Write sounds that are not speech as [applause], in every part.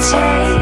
take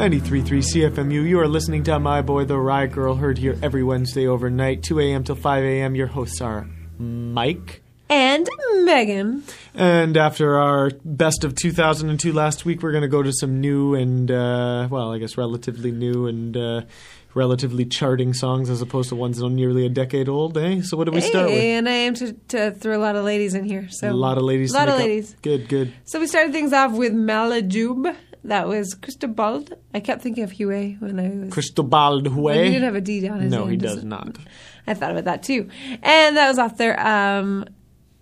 93.3 CFMU. You are listening to My Boy the Riot Girl, heard here every Wednesday overnight, 2 a.m. till 5 a.m. Your hosts are Mike. And Megan. And after our best of 2002 last week, we're going to go to some new and, uh, well, I guess relatively new and uh, relatively charting songs as opposed to ones that are nearly a decade old, eh? So what do we start with? And I aim to, to throw a lot of ladies in here. So A lot of ladies. A lot of make up. ladies. Good, good. So we started things off with Malajube. That was Cristobal. I kept thinking of Huey when I was. Cristobal Well, he didn't have a D down his No, name, he does not. I thought about that too. And that was off their um,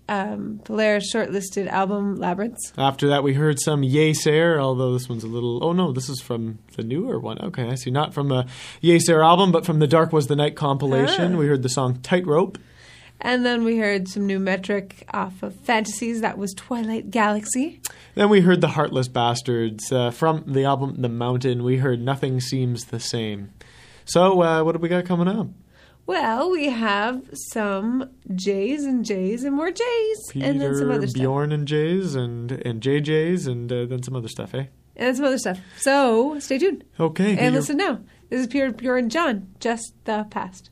um, Polaris shortlisted album Labyrinths. After that, we heard some Yeasayer, although this one's a little. Oh no, this is from the newer one. Okay, I see. Not from the Yeasayer album, but from the Dark Was the Night compilation. Ah. We heard the song Tightrope. And then we heard some new metric off of Fantasies. That was Twilight Galaxy. Then we heard the Heartless Bastards. Uh, from the album The Mountain, we heard Nothing Seems the Same. So, uh, what do we got coming up? Well, we have some J's and J's and more J's. and then some other stuff. Bjorn and J's and, and JJ's, and uh, then some other stuff, eh? And some other stuff. So stay tuned. Okay. And listen now. This is Pure and John, just the past.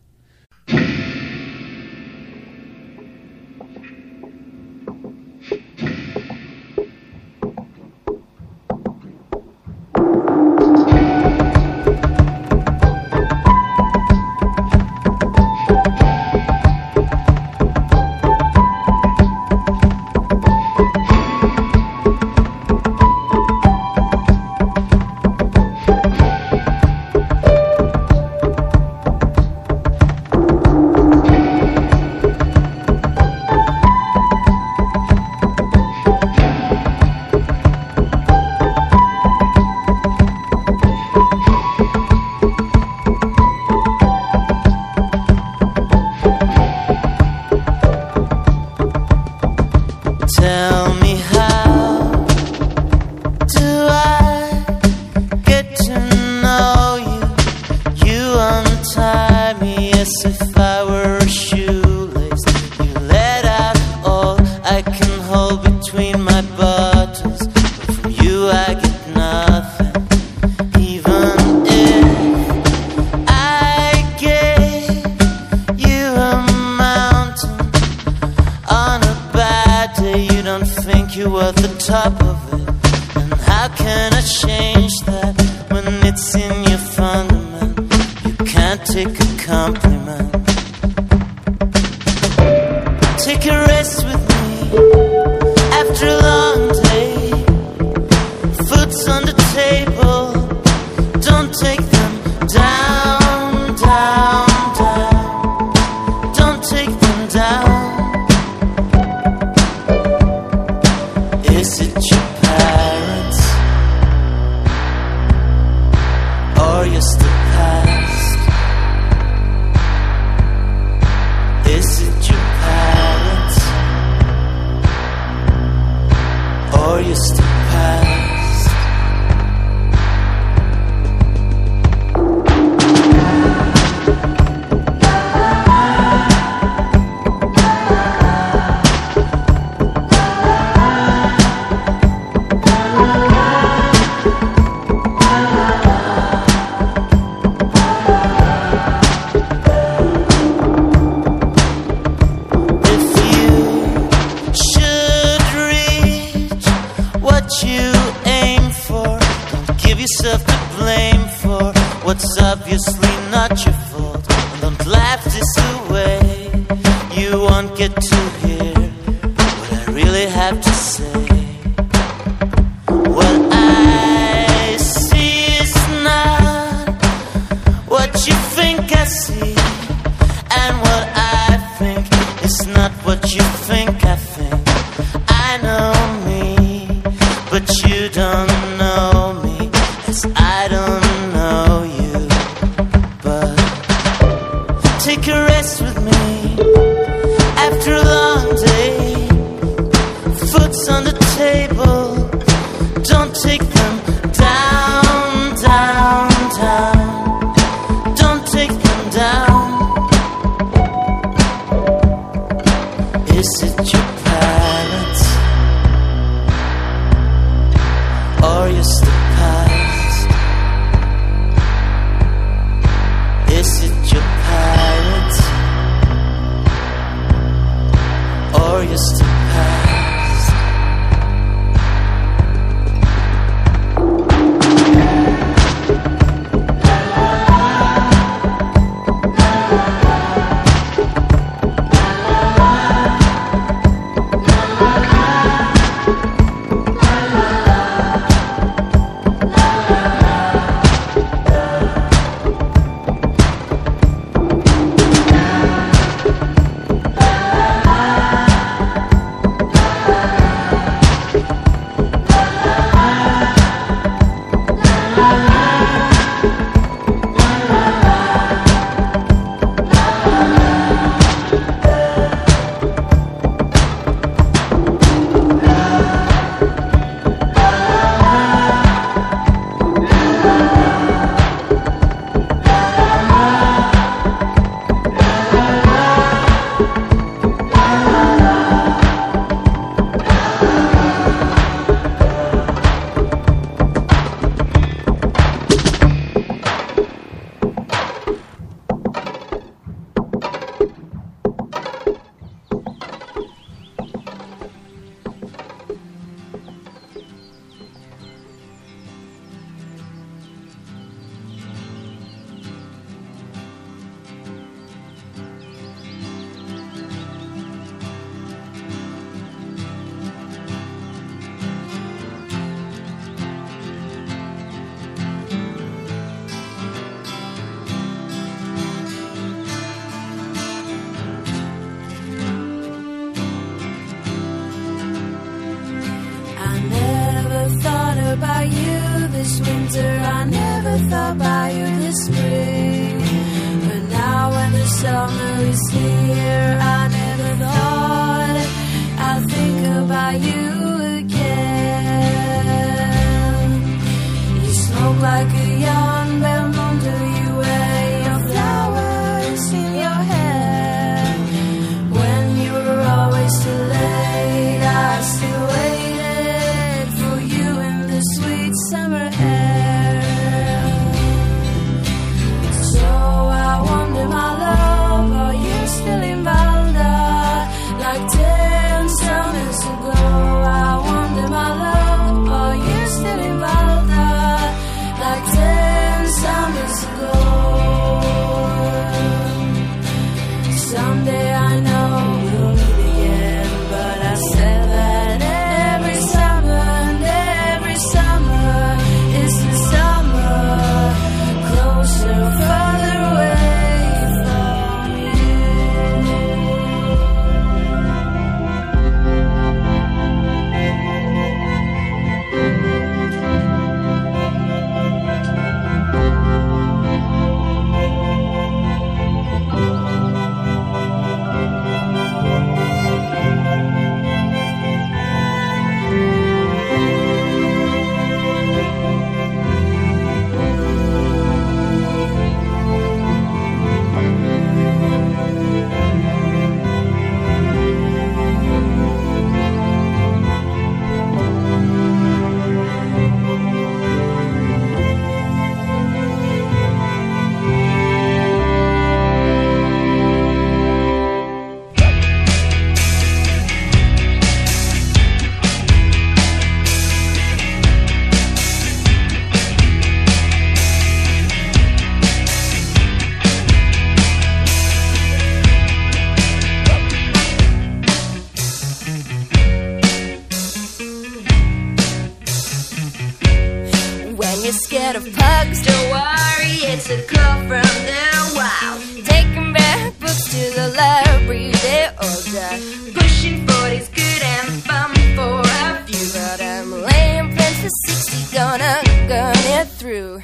40's good and fun for a few. But I'm laying plans for 60, gonna gun it through.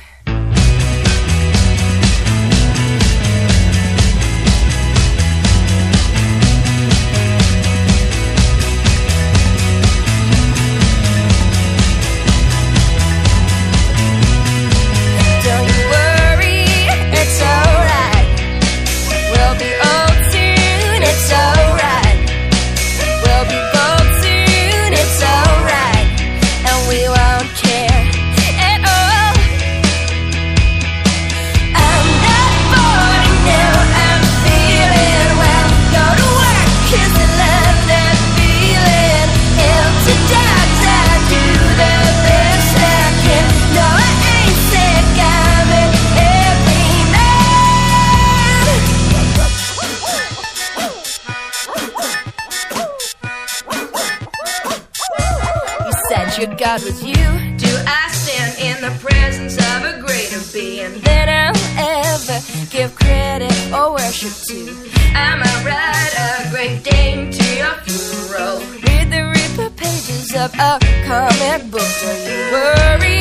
you to. I might a ride a great dame to your funeral. Read the Reaper pages of a comic book. Don't you worry.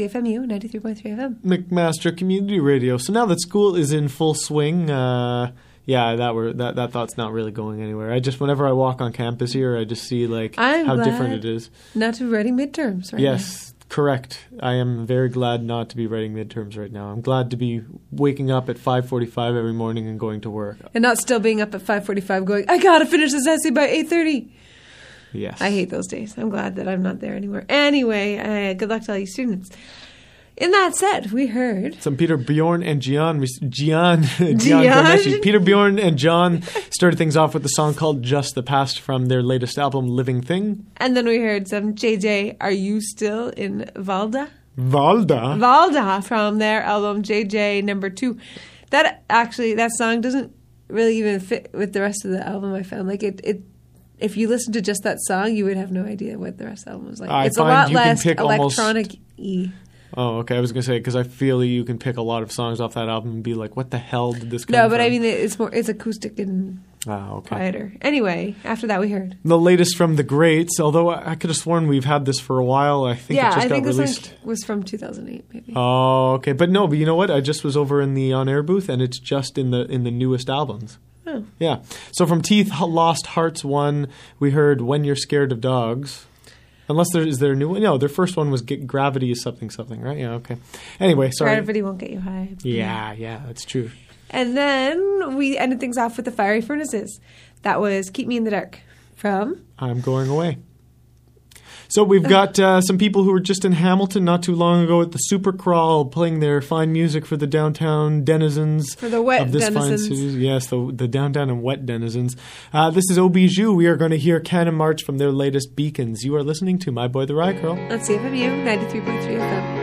CFMU 93.3 FM. McMaster Community Radio. So now that school is in full swing, uh, yeah, that were that that thought's not really going anywhere. I just whenever I walk on campus here, I just see like I'm how different it is. Not to be writing midterms right Yes, correct. I am very glad not to be writing midterms right now. I'm glad to be waking up at 5:45 every morning and going to work. And not still being up at 5.45 going, I gotta finish this essay by 8.30. Yes. I hate those days. I'm glad that I'm not there anymore. Anyway, uh, good luck to all you students. In that said, we heard Some Peter Bjorn and Gian [laughs] Gian Gian Gian? Peter Bjorn and John started things off with a song called "Just the Past" from their latest album, "Living Thing." And then we heard some JJ, Are You Still in Valda? Valda. Valda from their album JJ number two. That actually, that song doesn't really even fit with the rest of the album. I found like it. it if you listened to just that song, you would have no idea what the rest of the album was like. I it's a lot less electronic y. Oh, okay. I was gonna say because I feel you can pick a lot of songs off that album and be like, "What the hell did this?" come No, but from? I mean, it's more it's acoustic and ah, okay. quieter. Anyway, after that, we heard. The latest from the Grates. Although I I could have sworn we've had this for a while. I think yeah, it just I got think this released. was from 2008, maybe. Oh, okay. But no, but you know what? I just was over in the on-air booth, and it's just in the in the newest albums. Oh. Yeah. So from Teeth Lost Hearts Won, we heard "When You're Scared of Dogs." Unless there is there a new one? No, their first one was Get Gravity is something something, right? Yeah. Okay. Anyway, sorry. Gravity won't get you high. Yeah, yeah, that's true. And then we ended things off with the fiery furnaces. That was "Keep Me in the Dark" from I'm going away. So we've got uh, some people who were just in Hamilton not too long ago at the Supercrawl, playing their fine music for the downtown denizens For the wet of this denizens. fine city. Yes, the the downtown and wet denizens. Uh, this is Ohbijou. We are going to hear Cannon March from their latest Beacons. You are listening to My Boy the Riot Girl. On CFMU 93.3 FM.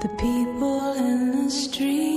The people in the street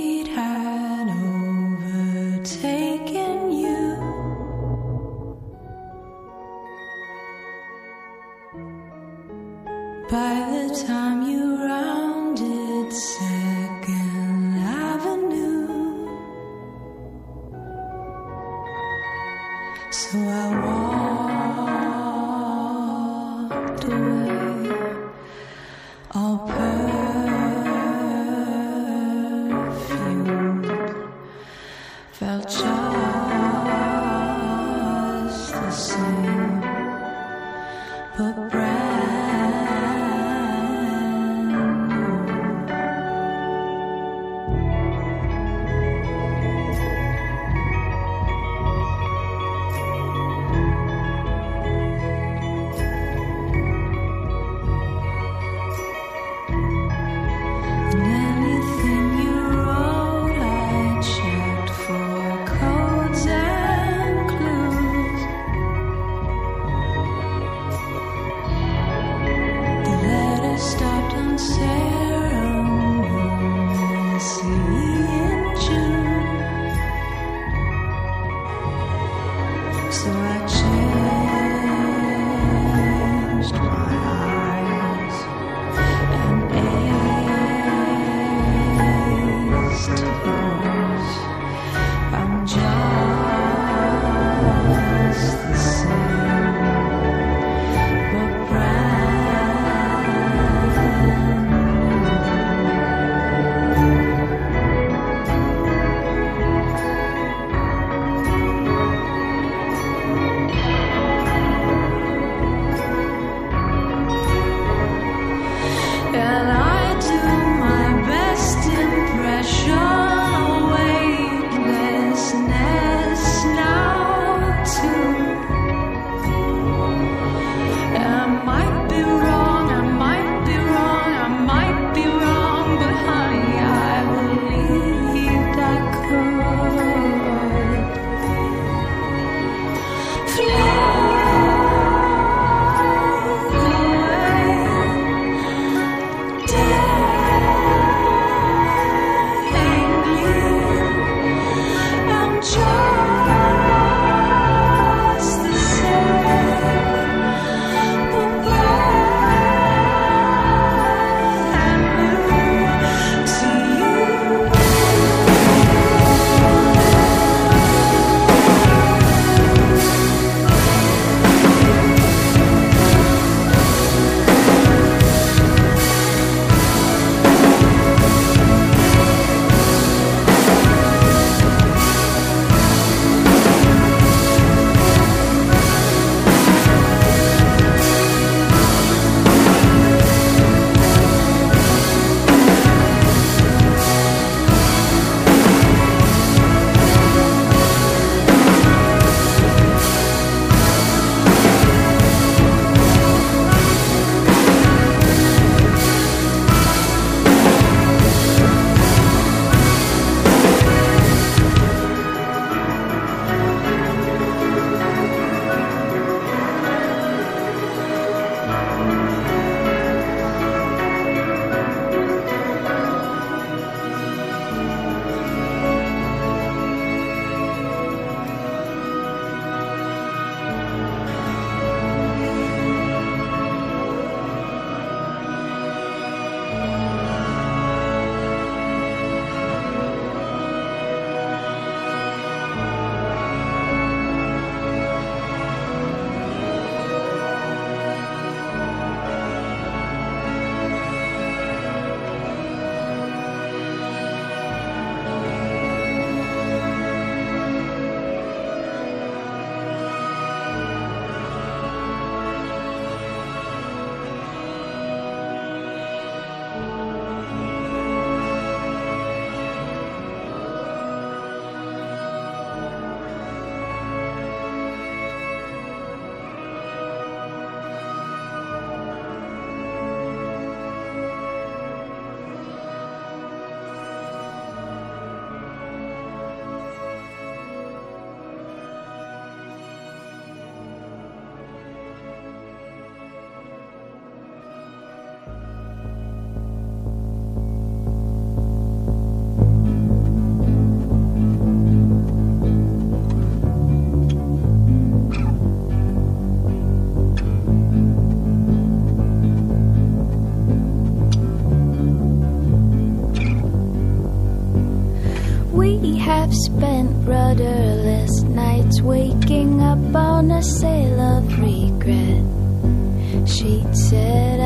I've spent rudderless nights waking up on a sail of regret. She said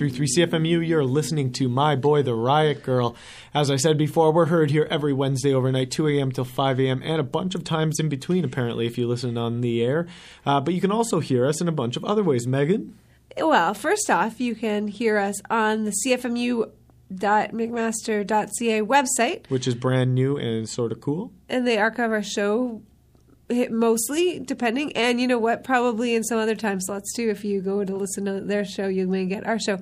93.3 CFMU. You're listening to My Boy, the Riot Girl. As I said before, we're heard here every Wednesday overnight, 2 a.m. till 5 a.m., and a bunch of times in between, apparently, if you listen on the air. Uh, but you can also hear us in a bunch of other ways. Megan? Well, first off, you can hear us on the CFMU CFMU.mcmaster.ca website, Which is brand new and sort of cool. and they archive our show mostly, depending. And you know what? Probably in some other time slots too. If you go to listen to their show, you may get our show.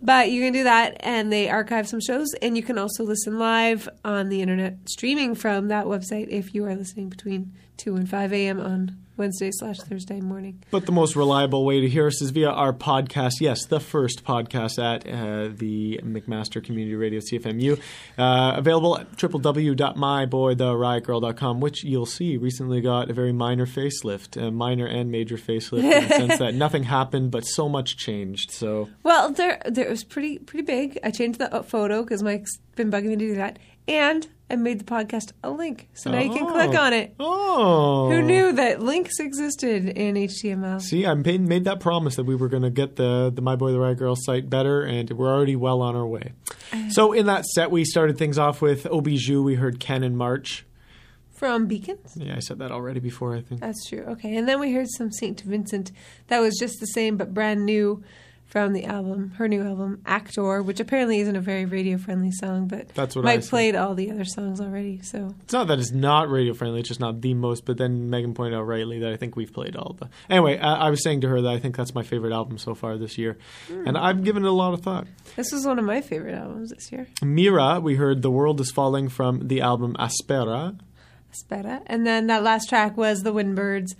But you can do that, and they archive some shows, and you can also listen live on the internet streaming from that website if you are listening between two and five a.m. on Wednesday slash Thursday morning. But the most reliable way to hear us is via our podcast. Yes, the first podcast at uh, the McMaster Community Radio CFMU. Uh, available at www.myboytheriotgirl.com, which you'll see recently got a very minor facelift, a minor and major facelift, in the [laughs] sense that nothing happened, but so much changed. So Well, there, there it was pretty, pretty big. I changed the uh, photo because Mike's been bugging me to do that, and I made the podcast a link, so now you can click oh. on it. Oh. Who knew that links existed in HTML? See, I made, made that promise that we were going to get the, the My Boy the Riot Girl site better, and we're already well on our way. Uh. So, in that set, we started things off with Ohbijou. We heard Cannon March. From Beacons? Yeah, I said that already before, I think. That's true. Okay, and then we heard some St. Vincent that was just the same but brand new from the album, her new album, Actor, which apparently isn't a very radio friendly song, but That's what I Mike played all the other songs already, so. It's not that it's not radio friendly, it's just not the most. But then Megan pointed out rightly that I think we've played all the. Anyway, I, I was saying to her that I think that's my favorite album so far this year. Hmm. And I've given it a lot of thought. This was one of my favorite albums this year. Mira, we heard The World is Falling from the album Aspera. Aspera, And then that last track was The Windbirds,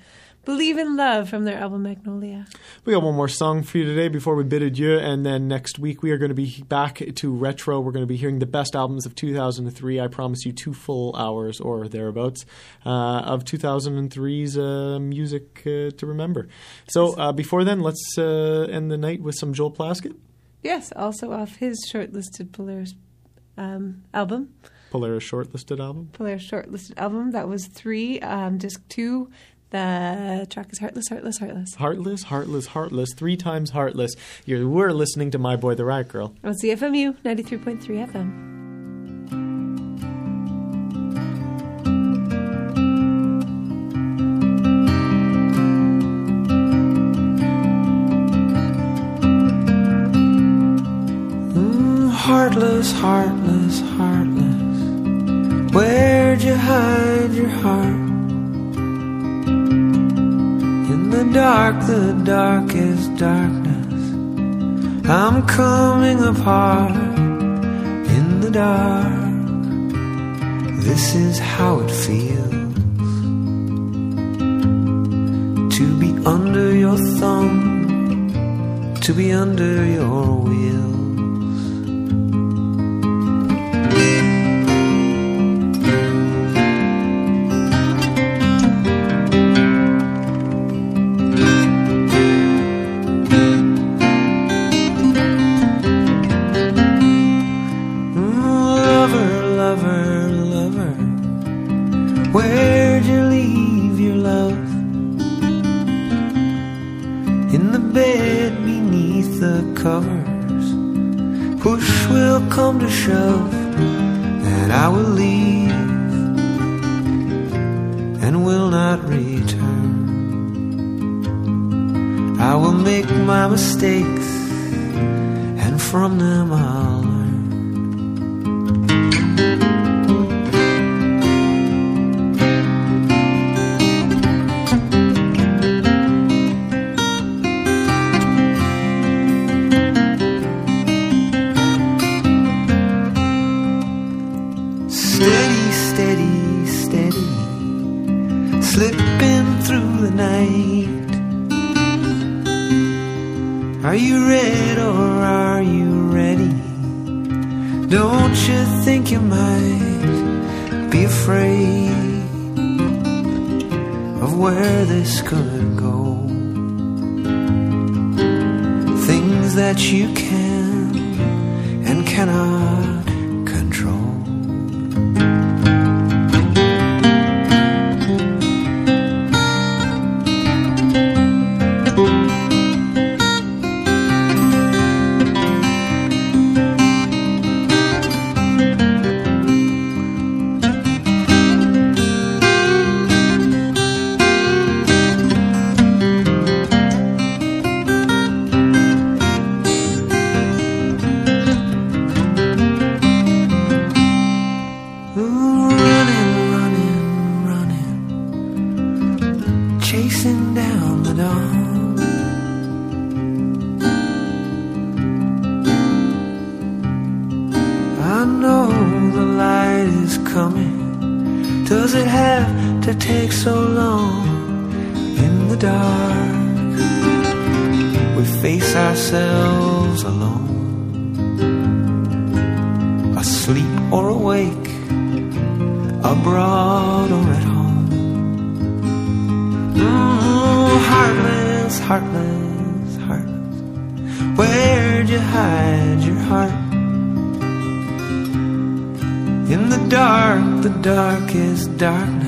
Believe in Love from their album Magnolia. We got one more song for you today before we bid adieu, and then next week we are going to be back to retro. We're going to be hearing the best albums of 2003. I promise you two full hours or thereabouts uh, of 2003's uh, music uh, to remember. So uh, before then, let's uh, end the night with some Joel Plaskett. Yes, also off his shortlisted Polaris um, album, Polaris shortlisted album. Polaris shortlisted album. That was three, um, disc two. The track is Heartless, Heartless, Heartless. Heartless, heartless, heartless, three times heartless. You're, we're listening to My Boy the Riot Girl. On CFMU 93.3 FM. Mm, heartless, heartless, heartless. Where'd you hide your heart? Dark, the darkest darkness. I'm coming apart in the dark. This is how it feels to be under your thumb, to be under your wheels. Darkest